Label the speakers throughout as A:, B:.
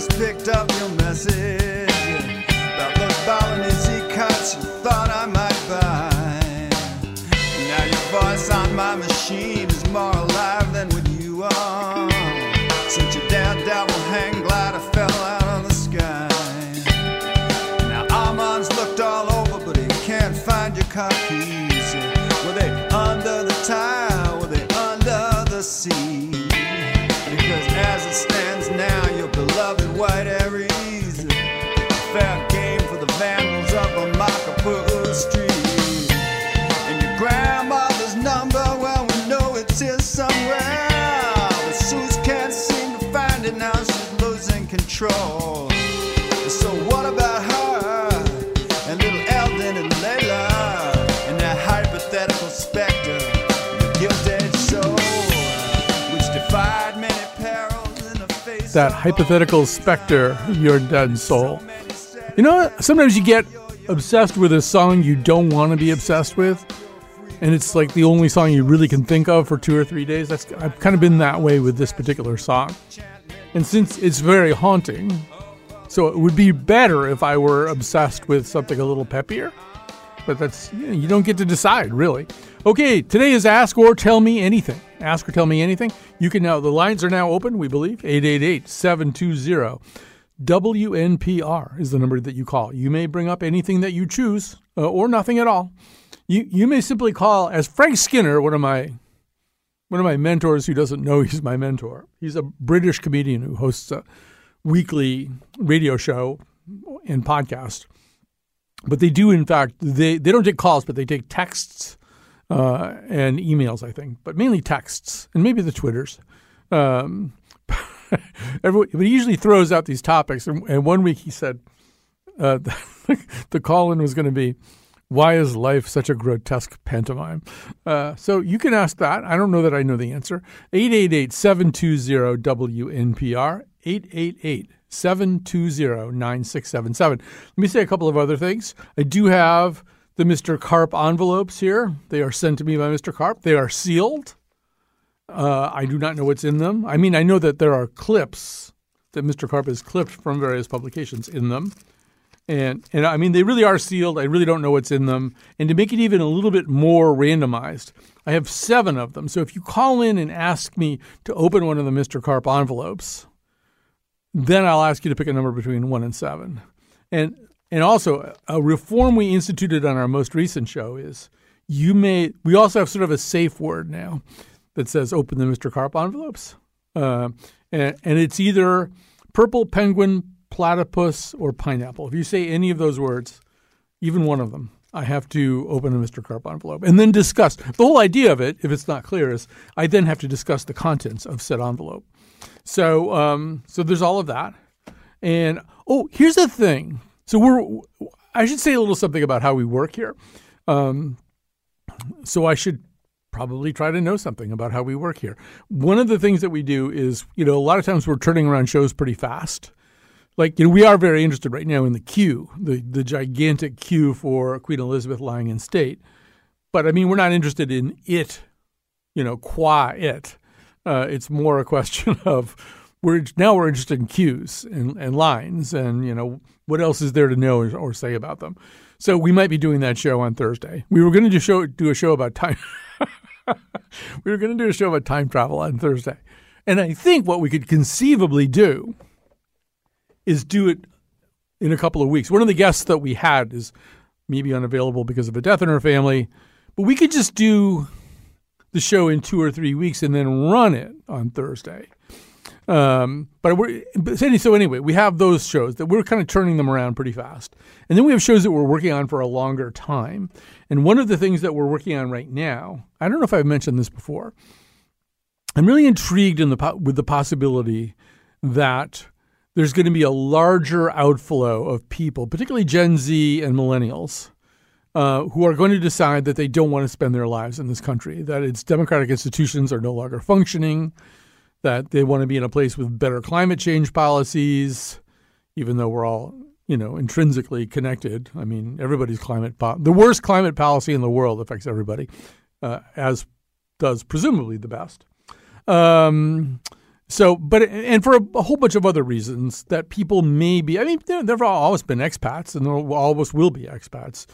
A: Just picked up your message about those Balinese cuts you thought I might buy. Now your voice on my machine is more alive than when you are. Since your dad double hang glider fell out of the sky. Now Armand's looked all over, but he can't find your car that hypothetical specter,
B: your dead soul. You know, sometimes you get obsessed with a song you don't want to be obsessed with, and it's like the only song you really can think of for two or three days. That's I've kind of been that way with this particular song, and since it's very haunting, so it would be better if I were obsessed with something a little peppier. But that's you, know, you don't get to decide really. Okay, today is Ask or Tell Me Anything. Ask or Tell Me Anything. You can now the lines are now open. We believe 888-720 WNPR is the number that you call. You may bring up anything that you choose uh, or nothing at all. You you may simply call as Frank Skinner, one of my one of my mentors who doesn't know he's my mentor. He's a British comedian who hosts a weekly radio show and podcast. But they do, in fact, they, they don't take calls, but they take texts uh, and emails, I think, but mainly texts and maybe the Twitters. Um, every, but he usually throws out these topics. And, and one week he said uh, the, the call in was going to be, why is life such a grotesque pantomime? Uh, so you can ask that. I don't know that I know the answer. 888 720 WNPR, 888 720 9677. Let me say a couple of other things. I do have the Mr. Carp envelopes here. They are sent to me by Mr. Carp. They are sealed. Uh, I do not know what's in them. I mean, I know that there are clips that Mr. Carp has clipped from various publications in them. And, and I mean, they really are sealed. I really don't know what's in them. And to make it even a little bit more randomized, I have seven of them. So if you call in and ask me to open one of the Mr. Carp envelopes, then I'll ask you to pick a number between one and seven. And and also a reform we instituted on our most recent show is you may we also have sort of a safe word now that says open the Mr. Carp envelopes. Uh, and, and it's either purple penguin, platypus, or pineapple. If you say any of those words, even one of them, I have to open a Mr. Carp envelope and then discuss. The whole idea of it, if it's not clear, is I then have to discuss the contents of said envelope. So, um, so there's all of that. And oh, here's the thing. So we're, I should say a little something about how we work here. Um, so I should probably try to know something about how we work here. One of the things that we do is, you know, a lot of times we're turning around shows pretty fast. Like, you know, we are very interested right now in the queue, the, the gigantic queue for Queen Elizabeth lying in state. But I mean, we're not interested in it, you know, qua it. Uh, it's more a question of we're now we're interested in cues and, and lines and you know what else is there to know or, or say about them. So we might be doing that show on Thursday. We were going to do show do a show about time. we were going to do a show about time travel on Thursday, and I think what we could conceivably do is do it in a couple of weeks. One of the guests that we had is maybe unavailable because of a death in her family, but we could just do the show in two or three weeks and then run it on Thursday. Um, but we're so anyway, we have those shows that we're kind of turning them around pretty fast, and then we have shows that we're working on for a longer time. And one of the things that we're working on right now, I don't know if I've mentioned this before. I'm really intrigued in the with the possibility that there's going to be a larger outflow of people, particularly Gen Z and millennials, uh, who are going to decide that they don't want to spend their lives in this country, that its democratic institutions are no longer functioning, that they want to be in a place with better climate change policies, even though we're all you know intrinsically connected. I mean, everybody's climate po- the worst climate policy in the world affects everybody, uh, as does presumably the best. Um, so, but and for a, a, whole bunch of other reasons that people may be. I mean, there, have always been expats, and there always will be expats.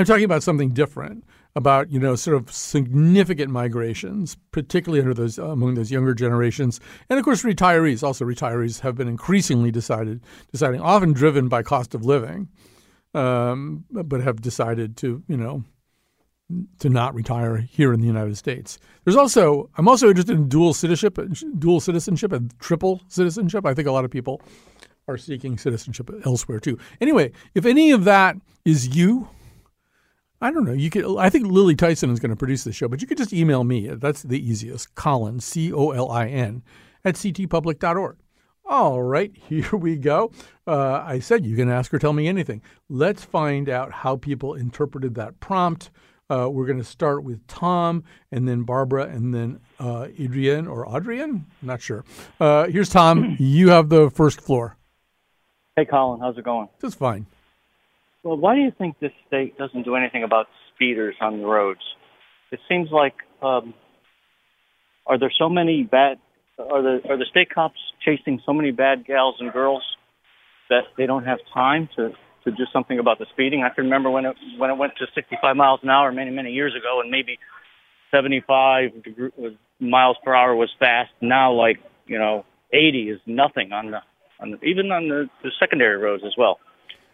B: I'm talking about something different about you know sort of significant migrations, particularly under those among those younger generations, and of course retirees. Also, retirees have been increasingly decided deciding, often driven by cost of living, um, but have decided to you know to not retire here in the United States. There's also I'm also interested in dual citizenship, dual citizenship, and triple citizenship. I think a lot of people are seeking citizenship elsewhere too. Anyway, if any of that is you I don't know. You could. I think Lily Tyson is going to produce the show, but you could just email me. That's the easiest. Colin C O L I N at ctpublic.org. All right, here we go. Uh, I said you can ask or tell me anything. Let's find out how people interpreted that prompt. Uh, we're going to start with Tom, and then Barbara, and then uh, Adrian or Adrian. I'm not sure. Uh, here's Tom. You have the first floor.
C: Hey, Colin. How's it going?
B: Just fine.
C: Well, why do you think this state doesn't do anything about speeders on the roads? It seems like um, are there so many bad are the are the state cops chasing so many bad gals and girls that they don't have time to to do something about the speeding? I can remember when it when it went to 65 miles an hour many many years ago, and maybe 75 miles per hour was fast. Now, like you know, 80 is nothing on the on the, even on the, the secondary roads as well.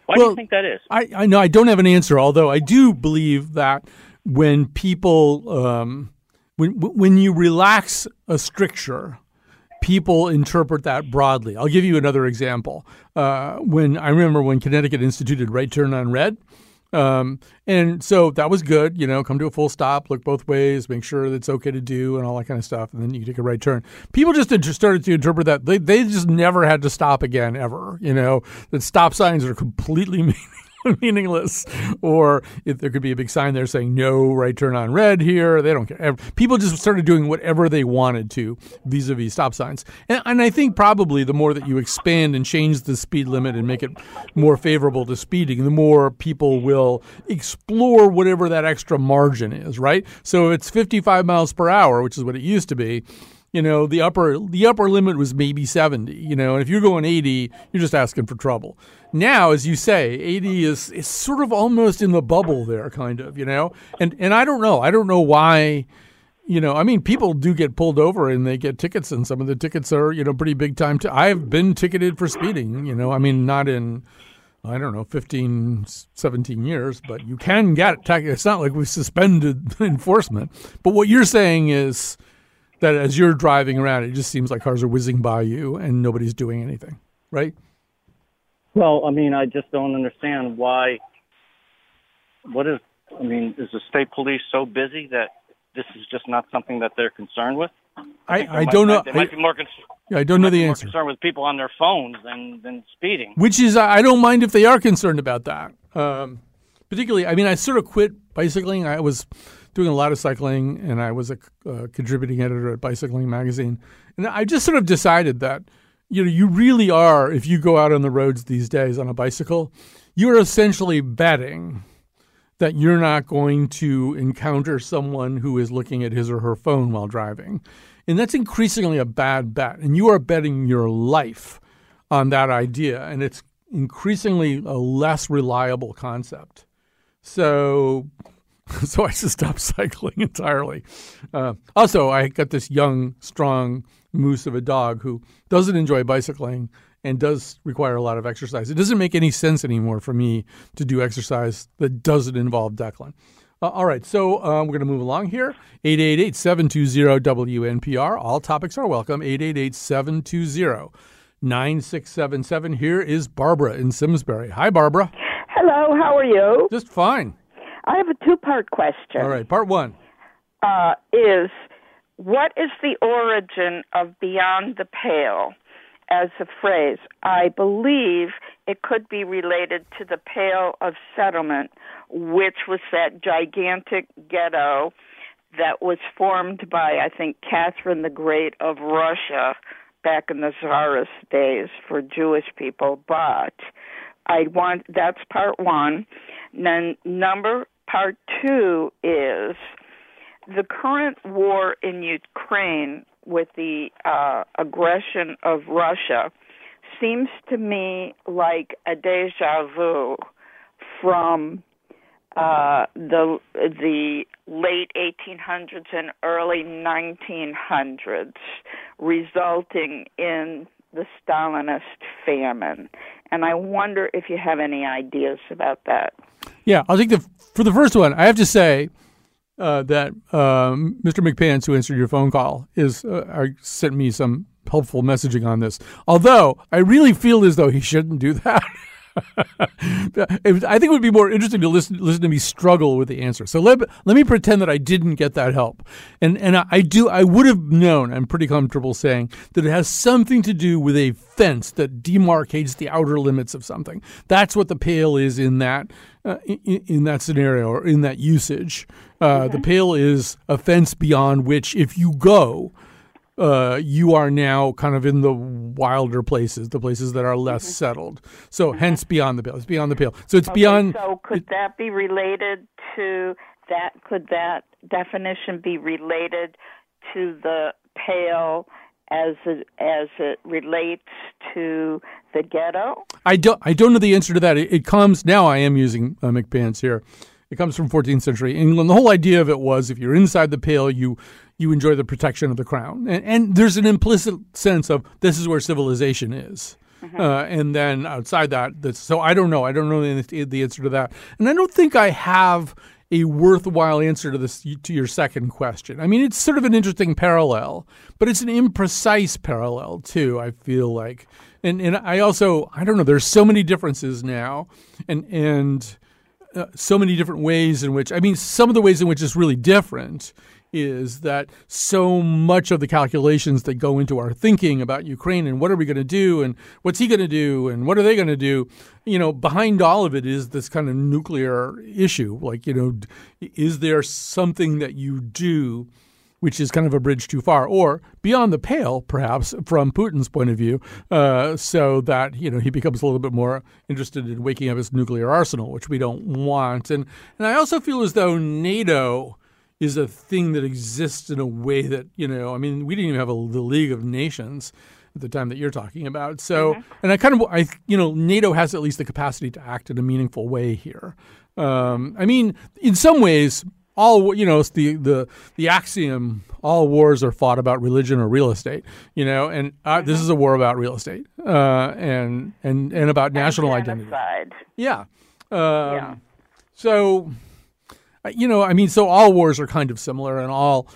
C: Why well, do you think that is?
B: I, I know I don't have an answer, although I do believe that when people um, when when you relax a stricture, people interpret that broadly. I'll give you another example. Uh, when I remember when Connecticut instituted right turn on red, um, and so that was good, you know, come to a full stop, look both ways, make sure that it's okay to do and all that kind of stuff. And then you take a right turn. People just started to interpret that. They, they just never had to stop again, ever, you know, that stop signs are completely meaningless meaningless. Or if there could be a big sign there saying no right turn on red here, they don't care. People just started doing whatever they wanted to vis a vis stop signs. And, and I think probably the more that you expand and change the speed limit and make it more favorable to speeding, the more people will explore whatever that extra margin is, right? So it's 55 miles per hour, which is what it used to be, you know the upper the upper limit was maybe 70 you know and if you're going 80 you're just asking for trouble now, as you say, 80 is, is sort of almost in the bubble there, kind of, you know? And, and I don't know. I don't know why, you know, I mean, people do get pulled over and they get tickets, and some of the tickets are, you know, pretty big time. I've been ticketed for speeding, you know, I mean, not in. I don't know, 15, 17 years, but you can get it. It's not like we suspended enforcement. But what you're saying is that as you're driving around, it just seems like cars are whizzing by you and nobody's doing anything, right?
C: Well, I mean, I just don't understand why. What is? I mean, is the state police so busy that this is just not something that they're concerned with?
B: I, I, I don't know.
C: They might be more concerned.
B: Yeah, I don't know the answer.
C: Concerned with people on their phones than than speeding.
B: Which is, I don't mind if they are concerned about that. Um, particularly, I mean, I sort of quit bicycling. I was doing a lot of cycling, and I was a uh, contributing editor at Bicycling Magazine, and I just sort of decided that you know, you really are, if you go out on the roads these days on a bicycle, you're essentially betting that you're not going to encounter someone who is looking at his or her phone while driving. And that's increasingly a bad bet. And you are betting your life on that idea. And it's increasingly a less reliable concept. So, so I just stopped cycling entirely. Uh, also, I got this young, strong moose of a dog who doesn't enjoy bicycling and does require a lot of exercise. It doesn't make any sense anymore for me to do exercise that doesn't involve Declan. Uh, all right, so um, we're going to move along here. 888 720 WNPR. All topics are welcome. 888 720 9677. Here is Barbara in Simsbury. Hi, Barbara.
D: Hello, how are you?
B: Just fine.
D: I have a two part question.
B: All right, part one
D: uh, is what is the origin of Beyond the Pale? as a phrase. I believe it could be related to the Pale of Settlement, which was that gigantic ghetto that was formed by, I think, Catherine the Great of Russia back in the Tsarist days for Jewish people. But I want that's part one. And then number part two is the current war in Ukraine with the uh, aggression of Russia seems to me like a deja vu from uh, the the late 1800s and early 1900s, resulting in the Stalinist famine. And I wonder if you have any ideas about that.
B: Yeah, I'll take the for the first one. I have to say uh, that um, Mr. McPants, who answered your phone call, is uh, sent me some helpful messaging on this. Although I really feel as though he shouldn't do that. was, I think it would be more interesting to listen listen to me struggle with the answer. So let let me pretend that I didn't get that help, and and I, I do I would have known. I'm pretty comfortable saying that it has something to do with a fence that demarcates the outer limits of something. That's what the pale is in that uh, in, in, that scenario or in that usage. Uh, okay. The pale is a fence beyond which, if you go, uh, you are now kind of in the wilder places, the places that are less mm-hmm. settled. So, mm-hmm. hence beyond the pale. It's beyond the pale. So it's
D: okay,
B: beyond.
D: So could it, that be related to that? Could that definition be related to the pale? As it, as it relates to the ghetto,
B: I don't I don't know the answer to that. It, it comes now. I am using uh, McPants here. It comes from 14th century England. The whole idea of it was if you're inside the pale, you you enjoy the protection of the crown. And, and there's an implicit sense of this is where civilization is. Mm-hmm. Uh, and then outside that, that's, so I don't know. I don't know the, the answer to that. And I don't think I have a worthwhile answer to this to your second question. I mean, it's sort of an interesting parallel, but it's an imprecise parallel too. I feel like, and and I also I don't know. There's so many differences now, and and uh, so many different ways in which I mean, some of the ways in which it's really different is that so much of the calculations that go into our thinking about Ukraine and what are we going to do and what's he going to do and what are they going to do, you know, behind all of it is this kind of nuclear issue. Like, you know, is there something that you do? which is kind of a bridge too far, or beyond the pale, perhaps from Putin's point of view, uh, so that you know he becomes a little bit more interested in waking up his nuclear arsenal, which we don't want. And and I also feel as though NATO is a thing that exists in a way that you know. I mean, we didn't even have a, the League of Nations at the time that you're talking about. So, mm-hmm. and I kind of, I you know, NATO has at least the capacity to act in a meaningful way here. Um, I mean, in some ways, all you know, it's the the the axiom: all wars are fought about religion or real estate. You know, and uh, mm-hmm. this is a war about real estate uh, and and and about national identity.
D: Yeah.
B: Um, yeah. So you know, I mean, so all wars are kind of similar and all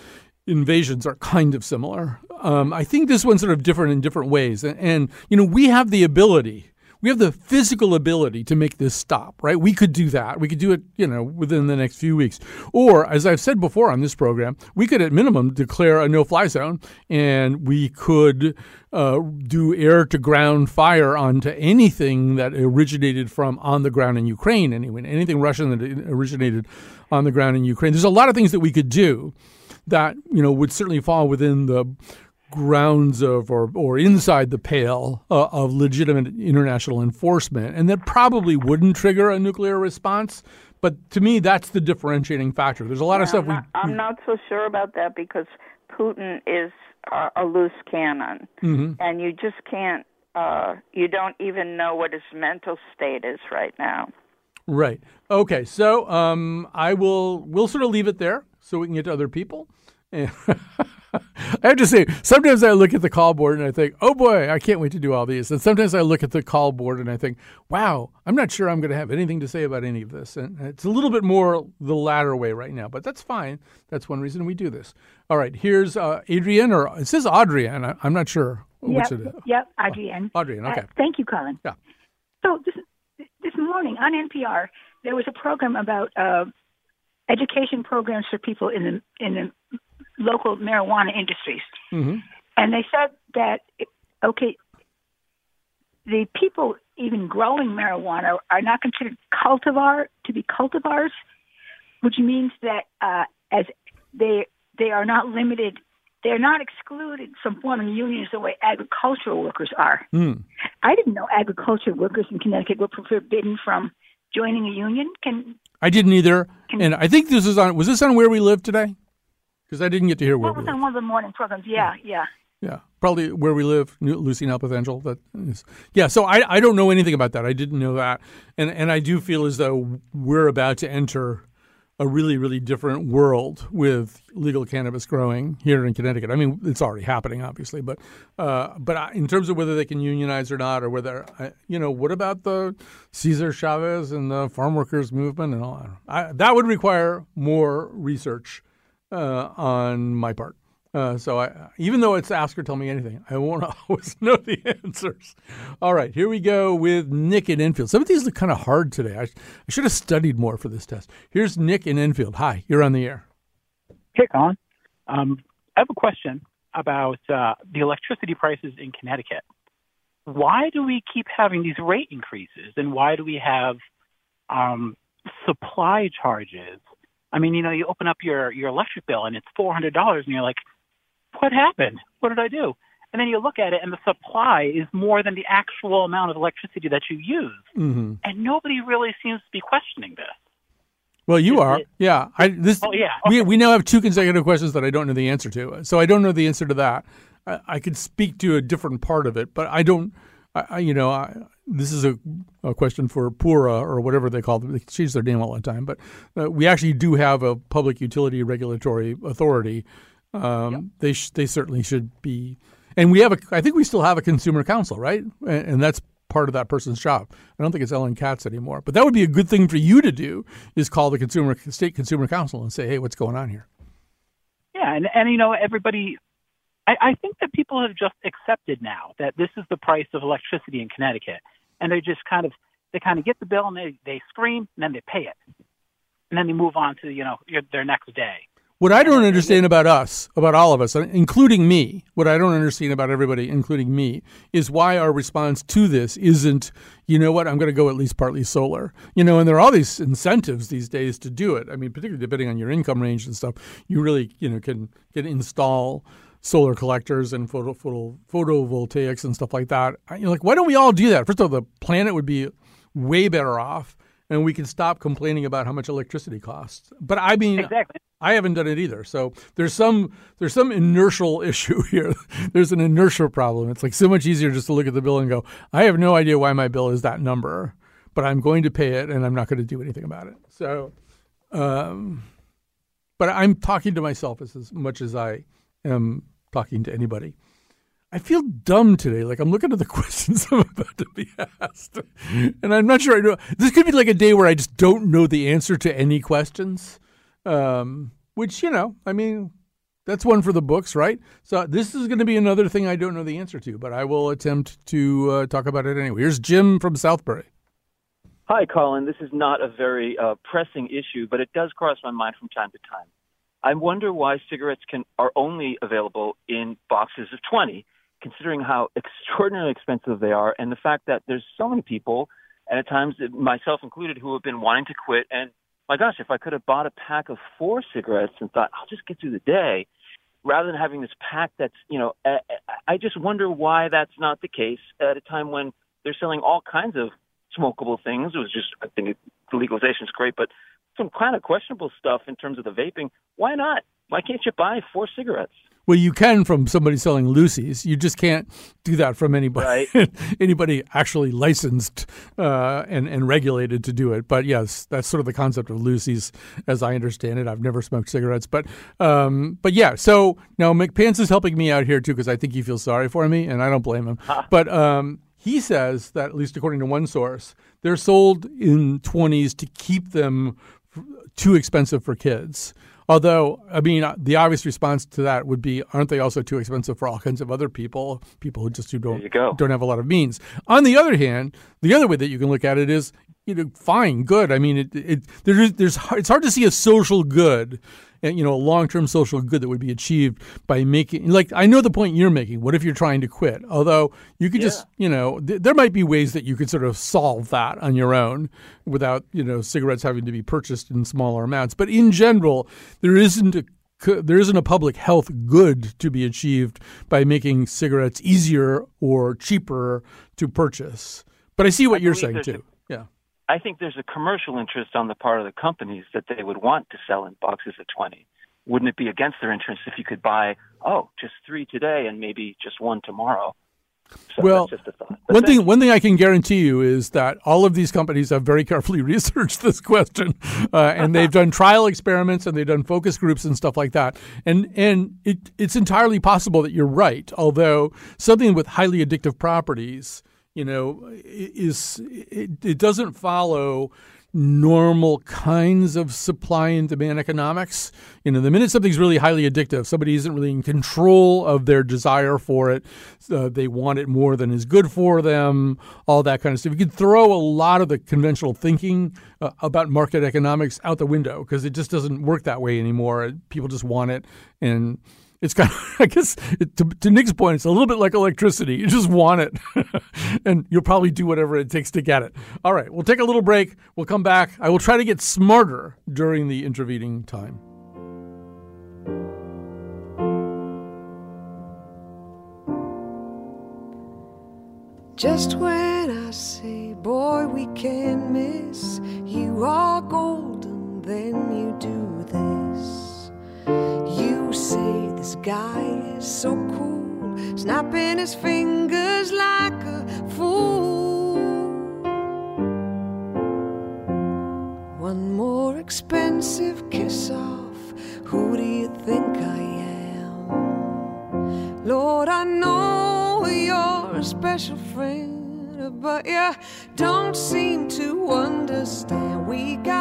B: invasions are kind of similar. Um, I think this one's sort of different in different ways. And, and, you know, we have the ability we have the physical ability to make this stop, right? We could do that. We could do it, you know, within the next few weeks. Or, as I've said before on this program, we could at minimum declare a no fly zone and we could uh, do air to ground fire onto anything that originated from on the ground in Ukraine, anyway, anything Russian that originated on the ground in Ukraine. There's a lot of things that we could do that, you know, would certainly fall within the grounds of or, or inside the pale uh, of legitimate international enforcement, and that probably wouldn't trigger a nuclear response. But to me, that's the differentiating factor. There's a lot
D: yeah,
B: of stuff
D: I'm not,
B: we.
D: I'm not so sure about that because Putin is uh, a loose cannon,
B: mm-hmm.
D: and you just can't. Uh, you don't even know what his mental state is right now.
B: Right. Okay. So um, I will. We'll sort of leave it there so we can get to other people. I have to say, sometimes I look at the call board and I think, oh boy, I can't wait to do all these. And sometimes I look at the call board and I think, wow, I'm not sure I'm going to have anything to say about any of this. And it's a little bit more the latter way right now, but that's fine. That's one reason we do this. All right, here's uh, Adrienne, or it says Adrienne. I, am not sure
E: which
B: yep, it is.
E: Yep, Adrienne.
B: Uh, Adrienne, okay. Uh,
E: thank you, Colin.
B: Yeah.
E: So this, this morning on NPR, there was a program about uh, education programs for people in the in the local marijuana industries.
B: Mm-hmm.
E: And they said that, okay, the people even growing marijuana are not considered cultivar to be cultivars, which means that uh, as they they are not limited, they're not excluded from forming unions the way agricultural workers are.
B: Hmm.
E: I didn't know agricultural workers in Connecticut were forbidden from joining a union. Can
B: I didn't either, and I think this is on. Was this on where we live today? Because I didn't get to hear where we
E: was
B: live.
E: on one of the morning programs? Yeah, yeah.
B: Yeah, probably where we live, New- Lucy Nalpathanchil. That is, yeah. So I, I don't know anything about that. I didn't know that, and and I do feel as though we're about to enter a really really different world with legal cannabis growing here in Connecticut. I mean, it's already happening, obviously, but uh, but I, in terms of whether they can unionize or not, or whether I, you know, what about the Cesar Chavez and the farm workers movement and all that? I, that would require more research uh, on my part. Uh, so I, even though it's ask or tell me anything, I won't always know the answers. All right, here we go with Nick in Enfield. Some of these look kind of hard today. I, I should have studied more for this test. Here's Nick in Enfield. Hi, you're on the air.
F: Hey, Colin. Um, I have a question about uh, the electricity prices in Connecticut. Why do we keep having these rate increases, and why do we have um, supply charges? I mean, you know, you open up your your electric bill and it's four hundred dollars, and you're like, "What happened? What did I do?" And then you look at it, and the supply is more than the actual amount of electricity that you use,
B: Mm-hmm.
F: and nobody really seems to be questioning this.
B: Well, you
F: Is
B: are.
F: it-
B: yeah. I this.
F: Oh, yeah,
B: We
F: okay.
B: we now have two consecutive questions that I don't know the answer to. So I don't know the answer to that. I, I could speak to a different part of it, but I don't. I, I you know, I, this is a, a question for PURA or whatever they call them. They change their name all the time, but uh, we actually do have a public utility regulatory authority. Um, They sh- they certainly should be, and we have a. I think we still have a consumer council, right? And, and that's part of that person's job. I don't think it's Elin Katz anymore, but that would be a good thing for you to do is call the consumer state consumer council and say, hey, what's going on here?
F: Yeah, and and you know everybody. I think that people have just accepted now that this is the price of electricity in Connecticut, and they just kind of they kind of get the bill and they they scream and then they pay it, and then they move on to you know your, their next day.
B: What I don't understand about us, about all of us, including me, what I don't understand about everybody, including me, is why our response to this isn't, you know what, I'm going to go at least partly solar. You know, and there are all these incentives these days to do it. I mean, particularly depending on your income range and stuff, you really, you know, can can install solar collectors and photo, photo photovoltaics and stuff like that. I- You're like, why don't we all do that? First of all, the planet would be way better off, and we can stop complaining about how much electricity costs. But I mean,
F: Exactly.
B: I haven't done it either. So there's some there's some inertial issue here. there's an inertia problem. It's like so much easier just to look at the bill and go, I have no idea why my bill is that number, but I'm going to pay it and I'm not going to do anything about it. So, um, but I'm talking to myself as, as much as I am talking to anybody. I feel dumb today. Like I'm looking at the questions I'm about to be asked, and I'm not sure I know. This could be like a day where I just don't know the answer to any questions. Um, which you know, I mean, that's one for the books, right? So this is going to be another thing I don't know the answer to, but I will attempt to uh, talk about it anyway. Here's Jim from Southbury.
G: Hi, Colin. This is not a very uh, pressing issue, but it does cross my mind from time to time. I wonder why cigarettes can are only available in boxes of 20, considering how extraordinarily expensive they are, and the fact that there's so many people, and at times myself included, who have been wanting to quit. And my gosh, if I could have bought a pack of four cigarettes and thought I'll just get through the day, rather than having this pack that's you know, I, just wonder why that's not the case at a time when they're selling all kinds of smokable things. It was just, I think legalization is great, but some kind of questionable stuff in terms of the vaping. Why not? Why can't you buy four cigarettes?
B: Well, you can from somebody selling loosies. You just can't do that from anybody anybody actually licensed uh, and and regulated to do it. But yes, that's sort of the concept of loosies, as I understand it. I've never smoked cigarettes, but um, but yeah. So now McPants is helping me out here too because I think he feels sorry for me, and I don't blame him. But um, he says that at least according to one source, they're sold in twenties to keep them too expensive for kids. Although, I mean, uh, the obvious response to that would be, aren't they also too expensive for all kinds of other people, people who just who don't don't have a lot of means? On the other hand, the other way that you can look at it is, you know, fine, good. I mean, it, it there's there's it's hard to see a social good, and you know, a long term social good that would be achieved by making like I know the point you're making. What if you're trying to quit? Although you could
G: Yeah.
B: just you know, th- there might be ways that you could sort of solve that on your own without you know cigarettes having to be purchased in smaller amounts. But in general, there isn't a there isn't a public health good to be achieved by making cigarettes easier or cheaper to purchase. But I see what
G: I
B: you're saying too.
G: I think there's a commercial interest on the part of the companies that they would want to sell in boxes of 20. Wouldn't it be against their interest if you could buy, oh, just three today and maybe just one tomorrow? So
B: Well,
G: that's just a thought.
B: One thing, one thing I can guarantee you is that all of these companies have very carefully researched this question, uh, and they've done trial experiments and they've done focus groups and stuff like that. And and it, it's entirely possible that you're right. Although something with highly addictive properties, you know, is it, it doesn't follow normal kinds of supply and demand economics. You know, the minute something's really highly addictive, somebody isn't really in control of their desire for it. Uh, they want it more than is good for them, all that kind of stuff. You could throw a lot of the conventional thinking uh, about market economics out the window because it just doesn't work that way anymore. People just want it. And it's kind of, I guess, to, to Nick's point, it's a little bit like electricity. You just want it, and you'll probably do whatever it takes to get it. All right, we'll take a little break. We'll come back. I will try to get smarter during the intervening time.
H: Just when I say, boy, we can't miss, you are golden, then you do this. You say this guy is so cool, snapping his fingers like a fool. One more expensive kiss off, who do you think I am? Lord, I know you're a special friend, but you don't seem to understand. We got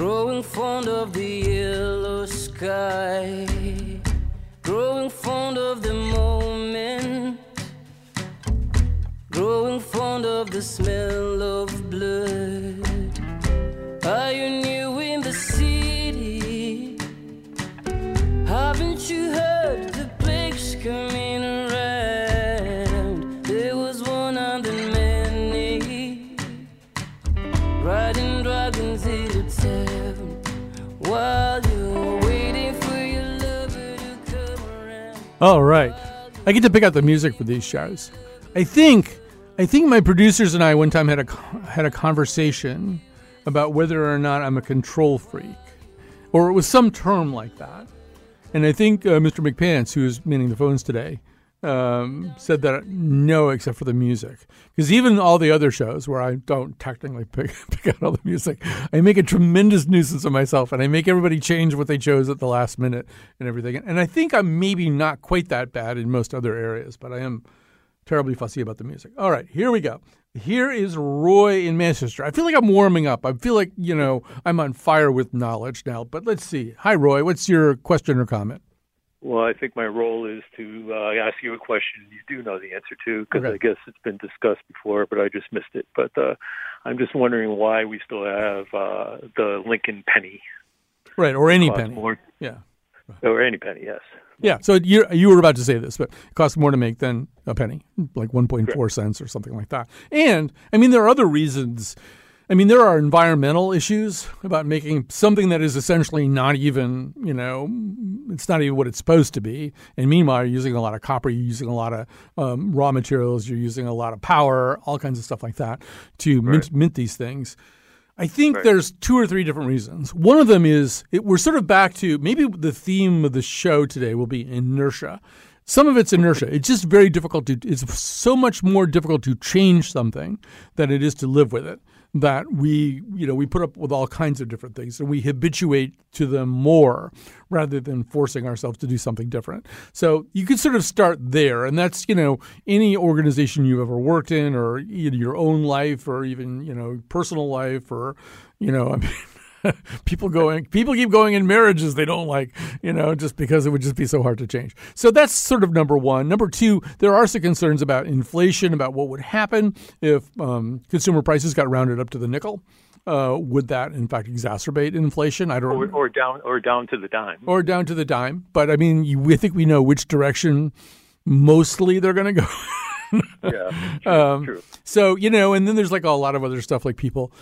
H: growing fond of the yellow sky, growing fond of the moment, growing fond of the smell of blood. Are you new in the city? Haven't you heard
B: All right. I get to pick out the music for these shows. I think I think my producers and I one time had a had a conversation about whether or not I'm a control freak, or it was some term like that. And I think uh, Mr. McPants, who is manning the phones today, um, said that no, except for the music. Because even all the other shows where I don't technically pick, pick out all the music, I make a tremendous nuisance of myself and I make everybody change what they chose at the last minute and everything. And I think I'm maybe not quite that bad in most other areas, but I am terribly fussy about the music. All right, here we go. Here is Roy in Manchester. I feel like I'm warming up. I feel like, you know, I'm on fire with knowledge now. But let's see. Hi, Roy. What's your question or comment?
I: Well, I think my role is to uh, ask you a question you do know the answer to, because
B: Okay.
I: I guess it's been discussed before, but I just missed it. But uh, I'm just wondering why we still have uh, the Lincoln penny.
B: Right, or any penny.
I: More,
B: Yeah.
I: or any penny, yes.
B: Yeah. So you you were about to say this, but it costs more to make than a penny, like 1.4 cents or something like that. And I mean, there are other reasons. I mean, there are environmental issues about making something that is essentially not even, you know, it's not even what it's supposed to be. And meanwhile, you're using a lot of copper, you're using a lot of um, raw materials, you're using a lot of power, all kinds of stuff like that to mint, mint these things. I think there's two or three different reasons. One of them is it, we're sort of back to maybe the theme of the show today will be inertia. Some of it's inertia. It's just very difficult to. It's so much more difficult to change something than it is to live with it. That we, you know, we put up with all kinds of different things and we habituate to them more rather than forcing ourselves to do something different. So you could sort of start there, and that's you know any organization you've ever worked in, or know, your own life, or even you know personal life, or you know, I mean. people going people keep going in marriages they don't like you know just because it would just be so hard to change so that's sort of number one number two there are some concerns about inflation about what would happen if um, consumer prices got rounded up to the nickel uh, would that in fact exacerbate inflation i don't
I: Or, or down, or down to the dime.
B: or down to the dime. But I mean, you, we think we know which direction mostly they're going to go.
I: yeah,
B: um, So you know, and then there's like a lot of other stuff, like people,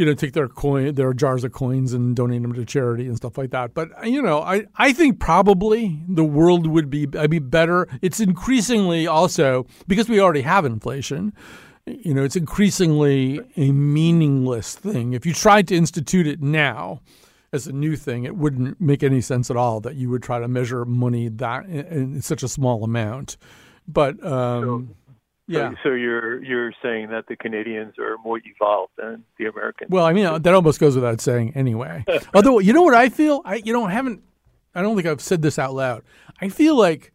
B: you know, take their coin, their jars of coins, and donate them to charity and stuff like that. But you know, I I think probably the world would be I mean better. It's increasingly also because we already have inflation. You know, it's increasingly a meaningless thing. If you tried to institute it now, as a new thing, it wouldn't make any sense at all that you would try to measure money that in, in such a small amount. But um, yeah,
I: So, so you're you're saying that the Canadians are more evolved than the Americans.
B: well, I mean that almost goes without saying anyway. Although you know what I feel, I you know I haven't, I don't think I've said this out loud. I feel like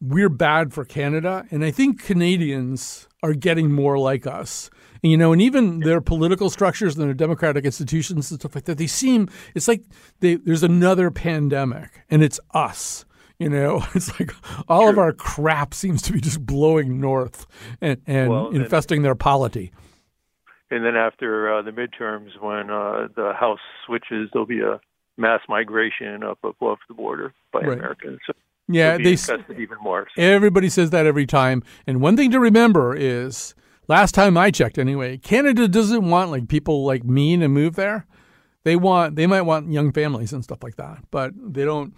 B: we're bad for Canada, and I think Canadians are getting more like us. And, you know, and even their political structures and their democratic institutions and stuff like that, they seem it's like they, there's another pandemic, and it's us. You know, it's like all of our crap seems to be just blowing north and, and
I: Well, and-
B: infesting their polity.
I: And then after uh, the midterms, when uh, the House switches, there'll be a mass migration up above the border by
B: Right.
I: Americans. So
B: Yeah, they
I: even more.
B: Everybody says that every time. And one thing to remember is last time I checked anyway, Canada doesn't want like people like me to move there. They want they might want young families and stuff like that, but they don't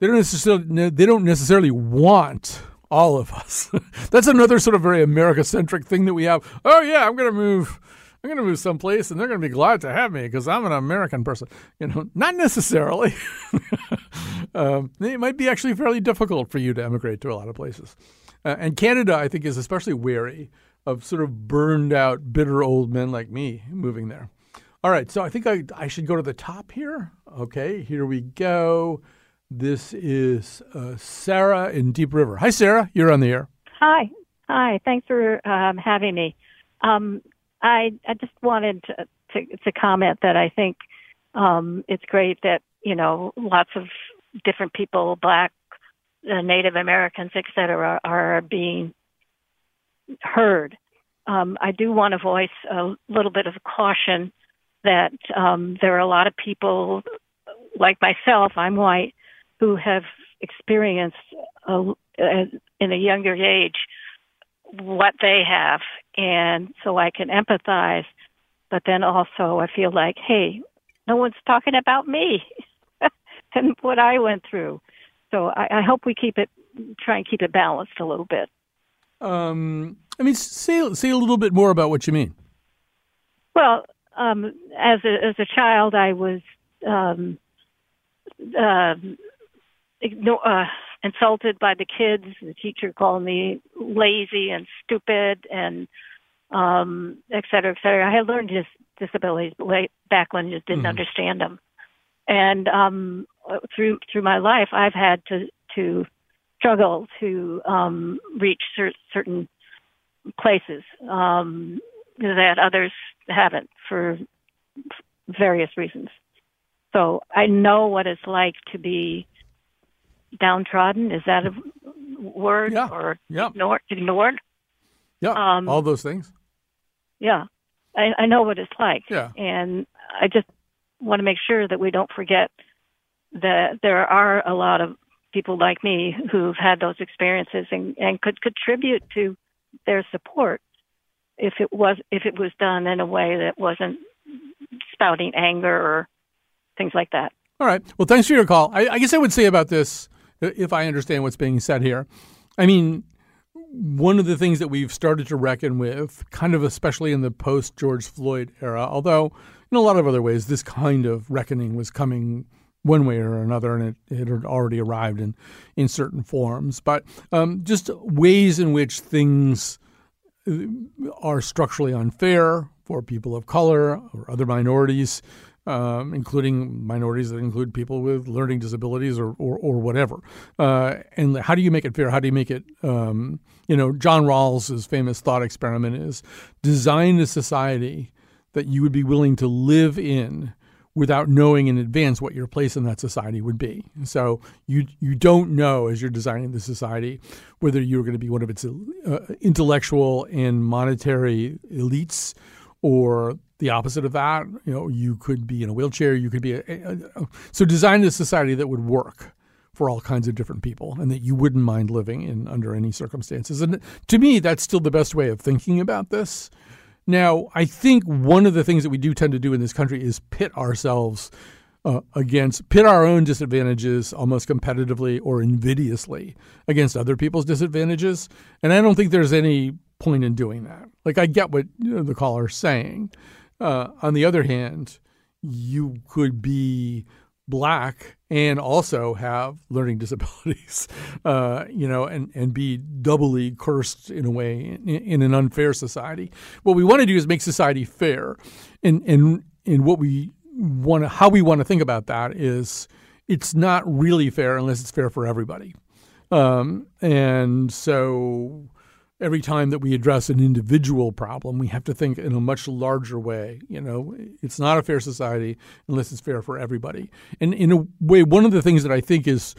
B: they don't necessarily they don't necessarily want all of us. That's another sort of very America centric thing that we have. Oh yeah, I'm going to move I'm going to move someplace and they're going to be glad to have me because I'm an American person. You know, not necessarily. um, it might be actually fairly difficult for you to emigrate to a lot of places. Uh, and Canada, I think, is especially wary of sort of burned out, bitter old men like me moving there. All right, so I think I, I should go to the top here. Okay, here we go. This is uh, Sarah in Deep River. Hi, Sarah. You're on the air.
J: Hi. Hi. Thanks for um, having me. Um, I I just wanted to, to to comment that I think um, it's great that you know lots of different people, black, uh, Native Americans, et cetera, are being heard. Um, I do want to voice a little bit of caution that um, there are a lot of people like myself. I'm white who have experienced a, a, in a younger age what they have, and so I can empathize. But then also, I feel like, hey, no one's talking about me and what I went through. So I, I hope we keep it, try and keep it balanced a little bit.
B: Um, I mean, say say a little bit more about what you mean.
J: Well, um, as a as a child, I was um, um igno- uh, insulted by the kids. The teacher called me lazy and stupid, and um, et cetera, et cetera. I had learned dis- disabilities back when I just didn't
K: Mhm.
J: understand them, and um, through through my life, I've had to to struggle to um, reach cer- certain places um, that others haven't for various reasons. So I know what it's like to be downtrodden. Is that a word
B: Yeah.
J: or
B: Yeah.
J: ignored? Ignored.
B: Yeah,
J: Um,
B: all those things.
J: Yeah, I, I know what it's like.
B: Yeah.
J: and I just want to make sure that we don't forget that there are a lot of people like me who've had those experiences and, and could contribute to their support if it was if it was done in a way that wasn't spouting anger or things like that.
B: All right. Well, thanks for your call. I, I guess I would say about this, if I understand what's being said here. I mean, one of the things that we've started to reckon with, kind of especially in the post George Floyd era, although in a lot of other ways, this kind of reckoning was coming one way or another, and it, it had already arrived in, in certain forms. But um, just ways in which things uh, are structurally unfair for people of color or other minorities, um, including minorities that include people with learning disabilities or, or, or whatever. Uh, and how do you make it fair? How do you make it, um, you know, John Rawls' famous thought experiment is design a society that you would be willing to live in without knowing in advance what your place in that society would be. So you you don't know as you're designing the society whether you're going to be one of its uh, intellectual and monetary elites or the opposite of that. You know, you could be in a wheelchair. You could be a, a, a so design a society that would work for all kinds of different people and that you wouldn't mind living in under any circumstances. And to me, that's still the best way of thinking about this. Now, I think one of the things that we do tend to do in this country is pit ourselves uh, against, pit our own disadvantages almost competitively or invidiously against other people's disadvantages. And I don't think there's any point in doing that. Like, I get what you know, the caller's saying. Uh, on the other hand, you could be black and also have learning disabilities, uh, you know, and, and be doubly cursed in a way in, in an unfair society. What we want to do is make society fair. And, and, and what we want to, how we want to think about that is it's not really fair unless it's fair for everybody. Um, and so every time that we address an individual problem, we have to think in a much larger way. You know, it's not a fair society unless it's fair for everybody. And in a way, one of the things that I think is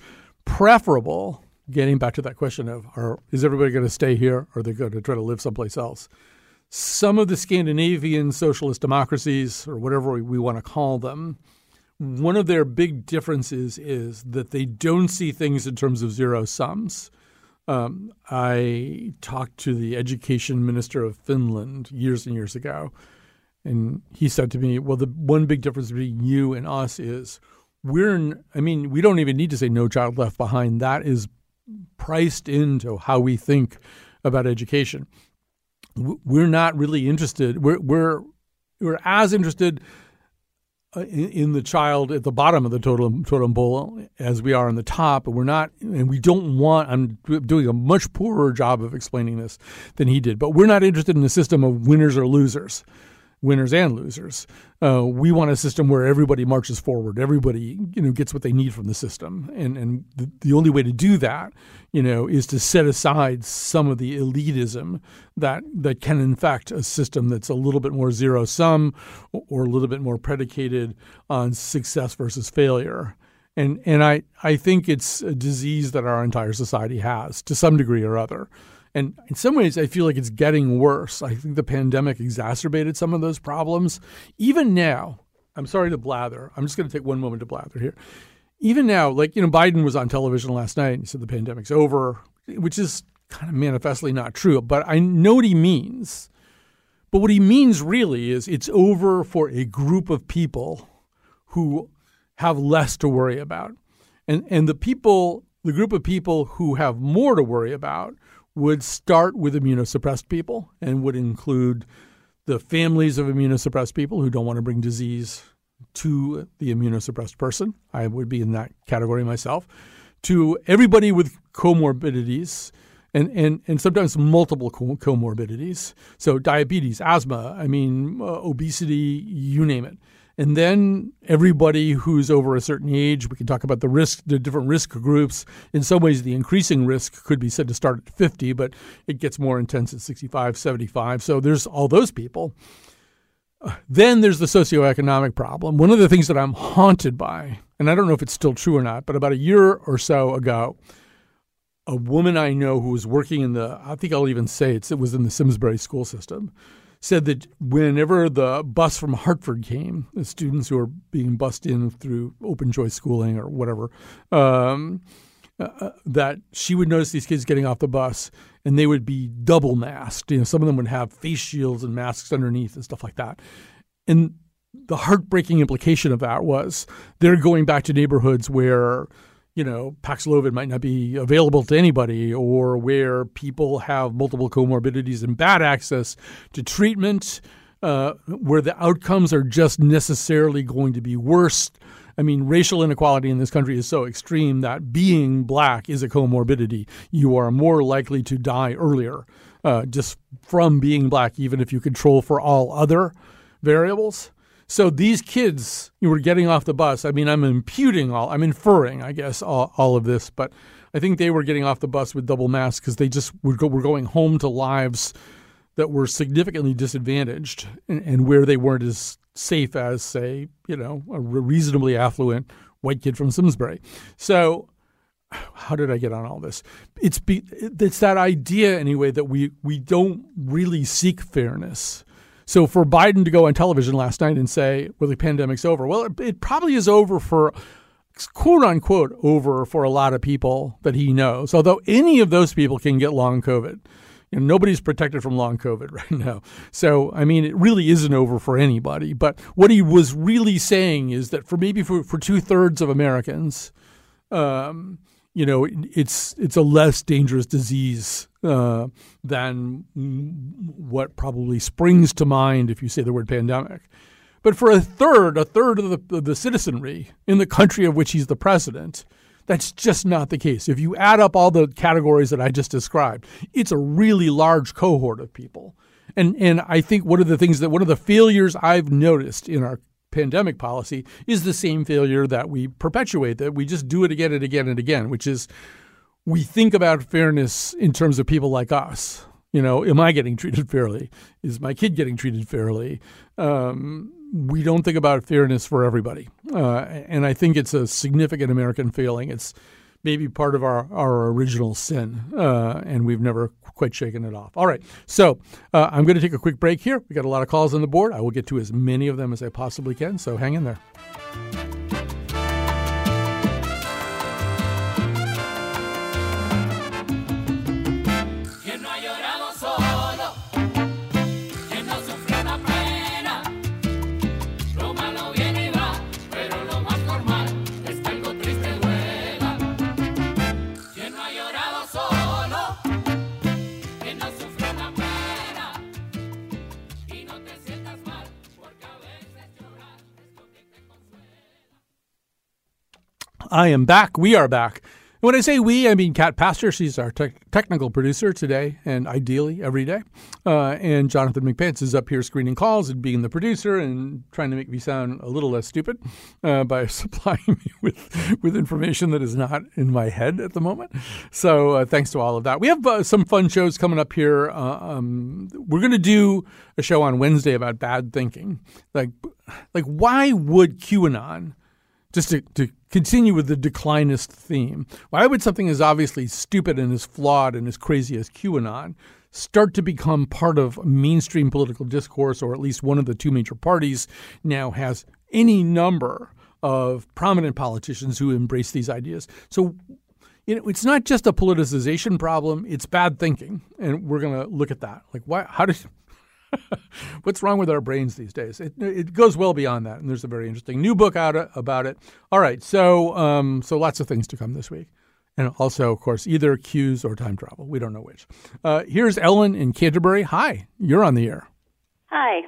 B: preferable, getting back to that question of are, is everybody going to stay here or are they going to try to live someplace else? Some of the Scandinavian socialist democracies, or whatever we, we want to call them, one of their big differences is that they don't see things in terms of zero sums. Um, I talked to the education minister of Finland years and years ago, and he said to me, "Well, the one big difference between you and us is we're, in, I mean, we don't even need to say no child left behind. That is priced into how we think about education. We're not really interested. We're we're we're as interested." Uh, in, the child at the bottom of the totem totem pole as we are on the top, we're not, and we don't want. I'm doing a much poorer job of explaining this than he did, but we're not interested in a system of winners or losers, winners and losers. Uh, we want a system where everybody marches forward, everybody you know gets what they need from the system, and and the, the only way to do that, you know, is to set aside some of the elitism that that can infect a system that's a little bit more zero sum or, or a little bit more predicated on success versus failure. And and I, I think it's a disease that our entire society has to some degree or other. And in some ways, I feel like it's getting worse. I think the pandemic exacerbated some of those problems. Even now, I'm sorry to blather. I'm just going to take one moment to blather here. Even now, like, you know, Biden was on television last night and he said the pandemic's over, which is kind of manifestly not true. But I know what he means. But what he means really is it's over for a group of people who have less to worry about. And and the people, the group of people who have more to worry about would start with immunosuppressed people and would include the families of immunosuppressed people who don't want to bring disease to the immunosuppressed person. I would be in that category myself. To everybody with comorbidities and, and, and sometimes multiple comorbidities. So, diabetes, asthma, I mean, uh, obesity, you name it. And then everybody who's over a certain age, we can talk about the risk, the different risk groups. In some ways, the increasing risk could be said to start at 50, but it gets more intense at 65, 75. So there's all those people. then there's the socioeconomic problem. One of the things that I'm haunted by, and I don't know if it's still true or not, but about a year or so ago, a woman I know who was working in the, I think I'll even say it's, it was in the Simsbury school system, said that whenever the bus from Hartford came, the students who were being bussed in through open choice schooling or whatever, um, uh, uh, that she would notice these kids getting off the bus and they would be double masked. You know, some of them would have face shields and masks underneath and stuff like that. And the heartbreaking implication of that was they're going back to neighborhoods where you know, Paxlovid might not be available to anybody, or where people have multiple comorbidities and bad access to treatment, uh, where the outcomes are just necessarily going to be worse. I mean, racial inequality in this country is so extreme that being black is a comorbidity. You are more likely to die earlier uh, just from being black, even if you control for all other variables. So these kids were getting off the bus. I mean, I'm imputing all, I'm inferring, I guess, all, all of this, but I think they were getting off the bus with double masks because they just were, go, were going home to lives that were significantly disadvantaged and, and, where they weren't as safe as, say, you know, a reasonably affluent white kid from Simsbury. So how did I get on all this? It's be, it's that idea anyway that we we don't really seek fairness. So for Biden to go on television last night and say, well, the pandemic's over, well, it, it probably is over for quote unquote over for a lot of people that he knows, although any of those people can get long COVID. You know, nobody's protected from long COVID right now. So, I mean, it really isn't over for anybody. But what he was really saying is that for maybe for, for two thirds of Americans, um, you know, it's it's a less dangerous disease uh, than what probably springs to mind if you say the word pandemic. But for a third, a third of the, of the citizenry in the country of which he's the president, that's just not the case. If you add up all the categories that I just described, it's a really large cohort of people. And and I think one of the things that one of the failures I've noticed in our pandemic policy is the same failure that we perpetuate, that we just do it again and again and again, which is we think about fairness in terms of people like us. You know, am I getting treated fairly? Is my kid getting treated fairly? Um, we don't think about fairness for everybody. Uh, and I think it's a significant American failing. It's maybe part of our, our original sin, uh, and we've never quite shaken it off. All right, so uh, I'm going to take a quick break here. We got a lot of calls on the board. I will get to as many of them as I possibly can, so hang in there. I am back. We are back. When I say we, I mean Cat Pastor. She's our te- technical producer today and ideally every day. Uh, and Jonathan McPants is up here screening calls and being the producer and trying to make me sound a little less stupid uh, by supplying me with, with information that is not in my head at the moment. So uh, thanks to all of that. We have uh, some fun shows coming up here. Uh, um, we're going to do a show on Wednesday about bad thinking. Like, like why would QAnon just to, to continue with the declinist theme, why would something as obviously stupid and as flawed and as crazy as QAnon start to become part of mainstream political discourse, or at least one of the two major parties now has any number of prominent politicians who embrace these ideas? So, you know, it's not just a politicization problem; it's bad thinking, and we're going to look at that. Like, why? How does What's wrong with our brains these days? It, it goes well beyond that, and there's a very interesting new book out about it. All right, so um, so lots of things to come this week, and also, of course, either cues or time travel. We don't know which. Uh, here's Ellen in Canterbury. Hi, you're on the air.
K: Hi,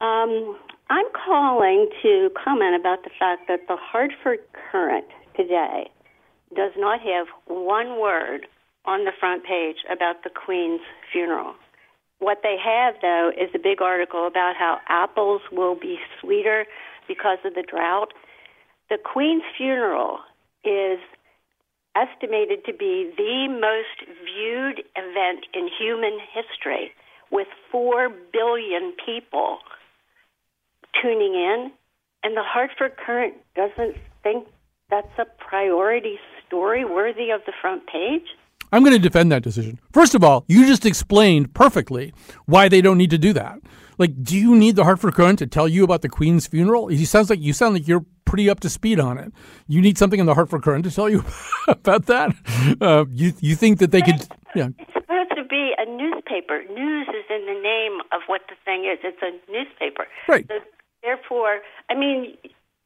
K: um, I'm calling to comment about the fact that the Hartford Courant today does not have one word on the front page about the Queen's funeral. What they have, though, is a big article about how apples will be sweeter because of the drought. The Queen's funeral is estimated to be the most viewed event in human history, with 4 billion people tuning in, and the Hartford Courant doesn't think that's a priority story worthy of the front page?
B: I'm going to defend that decision. First of all, you just explained perfectly why they don't need to do that. Like, do you need the Hartford Courant to tell you about the Queen's funeral? He sounds like you sound like you're pretty up to speed on it. You need something in the Hartford Courant to tell you about that. Uh, you you think that they could? Yeah.
K: It's supposed to be a newspaper. News is in the name of what the thing is. It's a newspaper.
B: Right.
K: So therefore, I mean,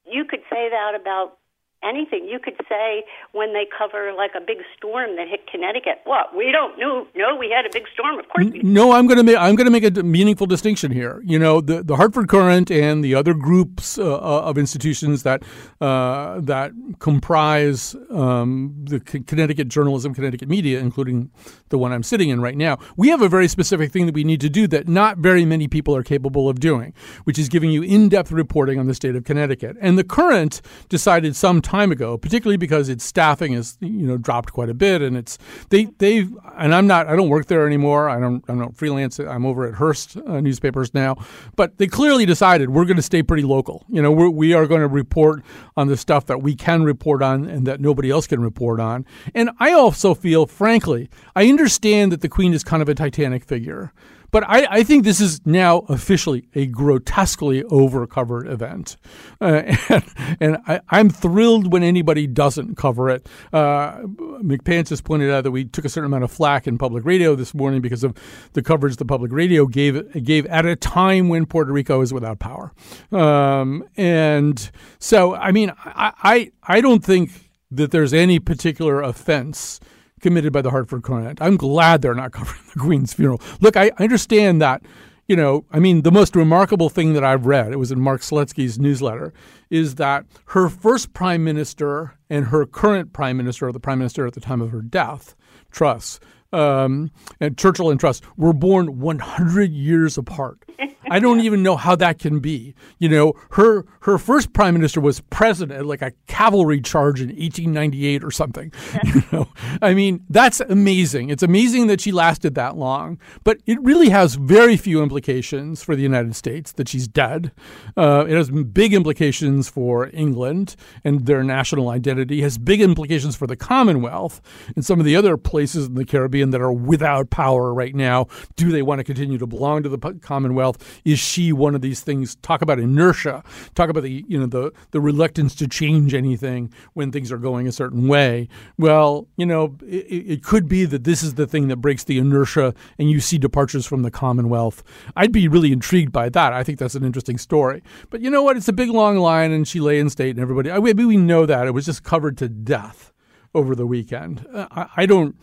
K: you could say that about anything. You could say when they cover like a big storm that hit Connecticut, what we don't know. No, we had a big storm. Of course,
B: No, I'm going to make I'm going to make a meaningful distinction here. You know, the the Hartford Courant and the other groups uh, uh, of institutions that uh, that comprise um, the C- Connecticut journalism, Connecticut media, including the one I'm sitting in right now. We have a very specific thing that we need to do that not very many people are capable of doing, which is giving you in-depth reporting on the state of Connecticut. And the Courant decided some time ago, particularly because its staffing has you know dropped quite a bit, and it's they they and I'm not I don't work there anymore. I don't I don't freelance. I'm over at Hearst uh, newspapers now, but they clearly decided we're going to stay pretty local. You know, we're, we are going to report on the stuff that we can report on and that nobody else can report on. And I also feel, frankly, I understand that the Queen is kind of a Titanic figure. But I, I think this is now officially a grotesquely overcovered event. Uh, and and I, I'm thrilled when anybody doesn't cover it. Uh, McPants has pointed out that we took a certain amount of flack in public radio this morning because of the coverage the public radio gave gave at a time when Puerto Rico is without power. Um, and so, I mean, I, I, I don't think that there's any particular offense committed by the Hartford Courant. I'm glad they're not covering the Queen's funeral. Look, I, I understand that. You know, I mean, the most remarkable thing that I've read, it was in Mark Seletsky's newsletter, is that her first prime minister and her current prime minister, or the prime minister at the time of her death, Truss, um, and Churchill and Truss, were born 100 years apart. I don't even know how that can be. You know, her her first prime minister was president, like a cavalry charge in 1898 or something. You know, I mean, that's amazing. It's amazing that she lasted that long, but it really has very few implications for the United States that she's dead. Uh, it has big implications for England and their national identity. It has big implications for the Commonwealth and some of the other places in the Caribbean that are without power right now. Do they want to continue to belong to the Commonwealth? Is she one of these things? Talk about inertia. Talk about the you know the the reluctance to change anything when things are going a certain way. Well, you know, it, it could be that this is the thing that breaks the inertia, and you see departures from the Commonwealth. I'd be really intrigued by that. I think that's an interesting story. But you know what? It's a big long line, and she lay in state, and everybody. I mean, we know that it was just covered to death over the weekend. Uh, I, I don't.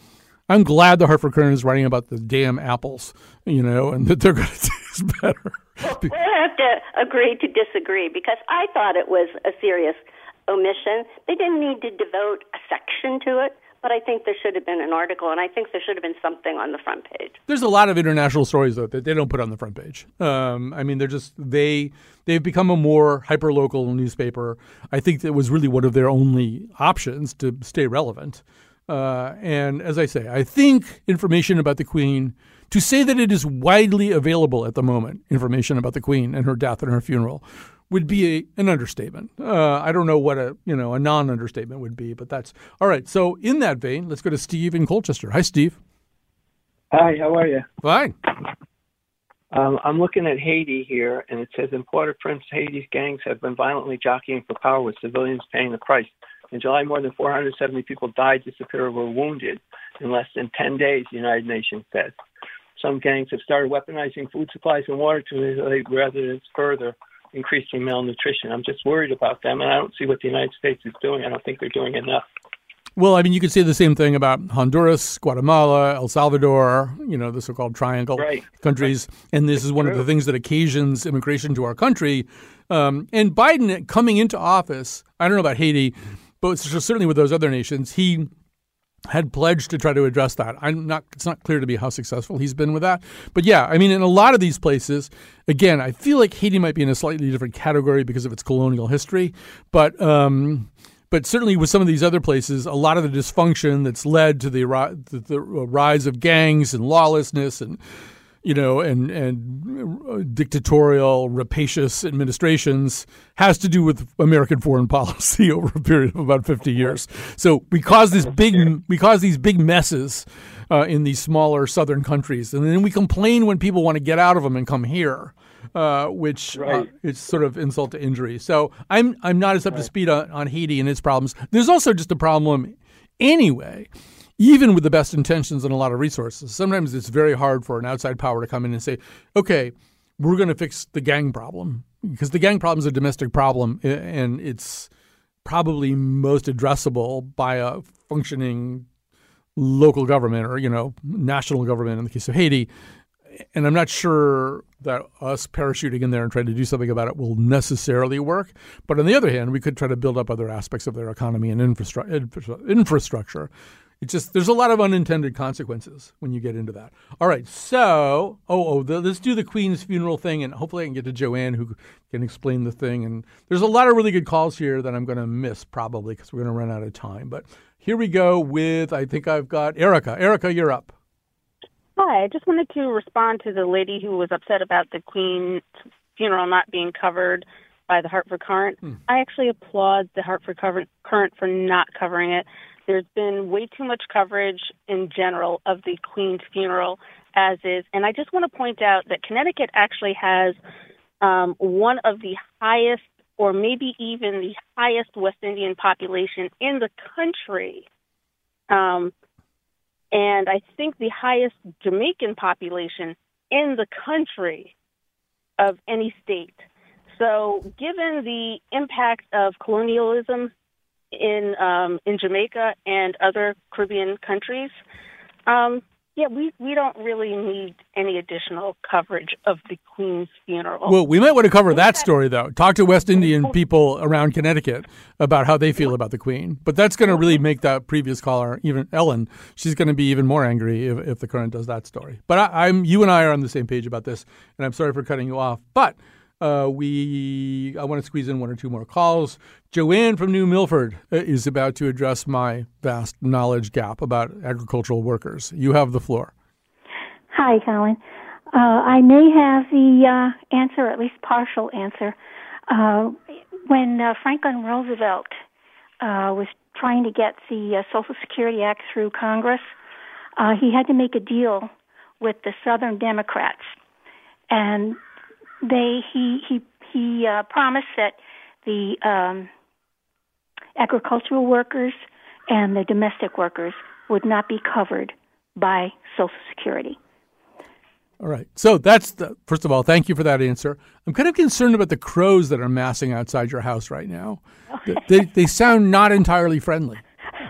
B: I'm glad the Hartford Courant is writing about the damn apples, you know, and that they're going to taste better.
K: We'll have to agree to disagree because I thought it was a serious omission. They didn't need to devote a section to it, but I think there should have been an article, and I think there should have been something on the front page.
B: There's a lot of international stories though that they don't put on the front page. Um, I mean, they're just they they've become a more hyper local newspaper. I think that was really one of their only options to stay relevant. Uh, and as I say, I think information about the Queen, to say that it is widely available at the moment, information about the Queen and her death and her funeral, would be a, an understatement. Uh, I don't know what a you know a non understatement would be, but that's all right. So in that vein, let's go to Steve in Colchester. Hi, Steve.
L: Hi, how are you?
B: Fine.
L: Um, I'm looking at Haiti here, and it says in Port-au-Prince, Haiti's gangs have been violently jockeying for power, with civilians paying the price. In July, more than 470 people died, disappeared, or were wounded in less than 10 days, the United Nations says. Some gangs have started weaponizing food supplies and water to manipulate residents further, increasing malnutrition. I'm just worried about them, and I don't see what the United States is doing. I don't think they're doing enough.
B: Well, I mean, you could say the same thing about Honduras, Guatemala, El Salvador, you know, the so called triangle
L: Right.
B: countries. And this is one of the things that occasions immigration to our country. Um, and Biden coming into office, I don't know about Haiti, but certainly with those other nations, he had pledged to try to address that. I'm not it's not clear to me how successful he's been with that. But yeah, I mean in a lot of these places, again, I feel like Haiti might be in a slightly different category because of its colonial history, but um but certainly with some of these other places, a lot of the dysfunction that's led to the, the, the rise of gangs and lawlessness and you know, and and dictatorial, rapacious administrations has to do with American foreign policy over a period of about 50 years. So we cause this big we cause these big messes uh, in these smaller southern countries, and then we complain when people want to get out of them and come here. Uh, which
M: Right.
B: uh, it's sort of insult to injury. So I'm I'm not as up to speed on, on Haiti and its problems. There's also just a problem anyway, even with the best intentions and a lot of resources. Sometimes it's very hard for an outside power to come in and say, okay, we're going to fix the gang problem because the gang problem is a domestic problem and it's probably most addressable by a functioning local government or you know national government in the case of Haiti and I'm not sure that us parachuting in there and trying to do something about it will necessarily work. But on the other hand, we could try to build up other aspects of their economy and infrastru- infrastructure. It's just there's a lot of unintended consequences when you get into that. All right, so oh oh, the, let's do the Queen's funeral thing, and hopefully I can get to Joanne who can explain the thing. And there's a lot of really good calls here that I'm going to miss probably because we're going to run out of time. But here we go with I think I've got Erica. Erica, you're up.
N: Hi, I just wanted to respond to the lady who was upset about the Queen's funeral not being covered by the Hartford Courant. Hmm. I actually applaud the Hartford Courant for not covering it. There's been way too much coverage in general of the Queen's funeral as is. And I just want to point out that Connecticut actually has um, one of the highest, or maybe even the highest West Indian population in the country. Um, and I think the highest Jamaican population in the country of any state. So, given the impact of colonialism in um, in Jamaica and other Caribbean countries, um, yeah, we we don't really need any additional coverage of the Queen's funeral.
B: Well, we might want to cover that story though. Talk to West Indian people around Connecticut about how they feel about the Queen. But that's going to really make that previous caller, even Ellen, she's going to be even more angry if, if the Courant does that story. But I, I'm you and I are on the same page about this, and I'm sorry for cutting you off. But uh, we I want to squeeze in one or two more calls. Joanne from New Milford uh, is about to address my vast knowledge gap about agricultural workers. You have the floor.
O: Hi, Colin. Uh, I may have the uh, answer, at least partial answer. Uh, when uh, Franklin Roosevelt was trying to get the Social Security Act through Congress, he had to make a deal with the Southern Democrats, and they he he he uh, promised that the um, agricultural workers and the domestic workers would not be covered by Social Security.
B: All right. So that's the first of all, thank you for that answer. I'm kind of concerned about the crows that are massing outside your house right now. They- they, sound not entirely friendly.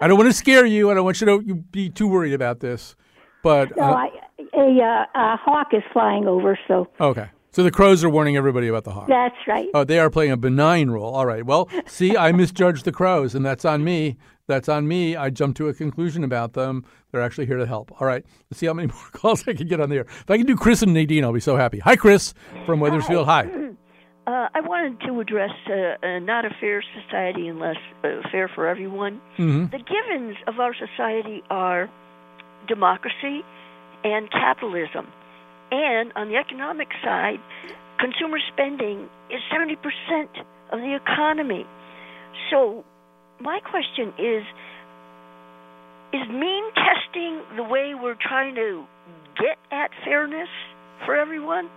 B: I don't want to scare you. I don't want you to you be too worried about this. But
O: No,
B: uh,
O: I, a, uh, a hawk is flying over, so
B: okay. So the crows are warning everybody about the hawk.
O: that's right.
B: Oh, they are playing a benign role. All right. Well, see, I misjudged the crows, and that's on me. That's on me. I jumped to a conclusion about them. They're actually here to help. All right. Let's see how many more calls I can get on there. If I can do Chris and Nadine, I'll be so happy. Hi, Chris from Wethersfield. Hi.
P: Uh, I wanted to address uh, uh, not a fair society unless uh, fair for everyone.
B: Mhm.
P: The givens of our society are democracy and capitalism. And on the economic side, consumer spending is 70% of the economy. So, my question is Is mean testing the way we're trying to get at fairness for everyone?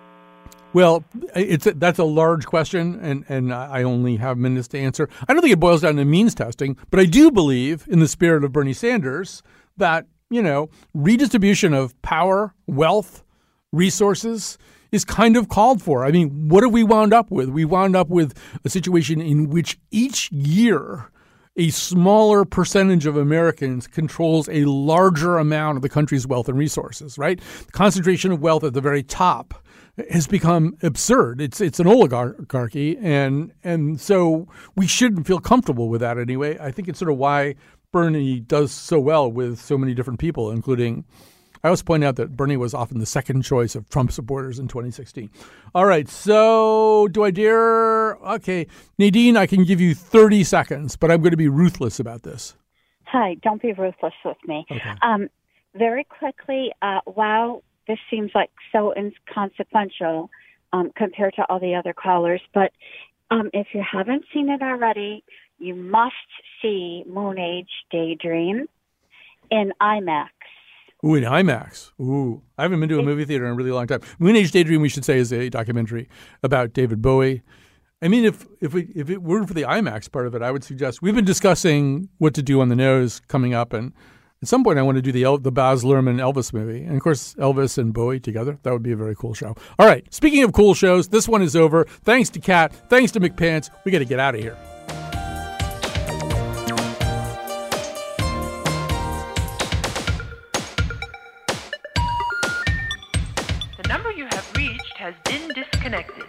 B: Well, it's a, that's a large question, and, and I only have minutes to answer. I don't think it boils down to means testing, but I do believe, in the spirit of Bernie Sanders, that you know redistribution of power, wealth, resources is kind of called for. I mean, what have we wound up with? We wound up with a situation in which each year a smaller percentage of Americans controls a larger amount of the country's wealth and resources, right? The concentration of wealth at the very top has become absurd. It's it's an oligarchy and and so we shouldn't feel comfortable with that anyway. I think it's sort of why Bernie does so well with so many different people, including I always point out that Bernie was often the second choice of Trump supporters in 2016. All right, so do I dare? Okay, Nadine, I can give you 30 seconds, but I'm going to be ruthless about this.
Q: Hi, don't be ruthless with me. Um,
O: very quickly, uh, wow, this seems like so inconsequential um, compared to all the other callers. But um, if you haven't seen it already, you must see Moon Age Daydream in IMAX.
B: Ooh, in IMAX. Ooh, I haven't been to a movie theater in a really long time. Moon Age Daydream, we should say, is a documentary about David Bowie. I mean, if if we if it weren't for the IMAX part of it, I would suggest we've been discussing what to do on the nose coming up, and at some point I want to do the El- the Baz Luhrmann Elvis movie, and of course Elvis and Bowie together. That would be a very cool show. All right, speaking of cool shows, this one is over. Thanks to Cat. Thanks to McPants. We got to get out of here.
Q: Disconnected.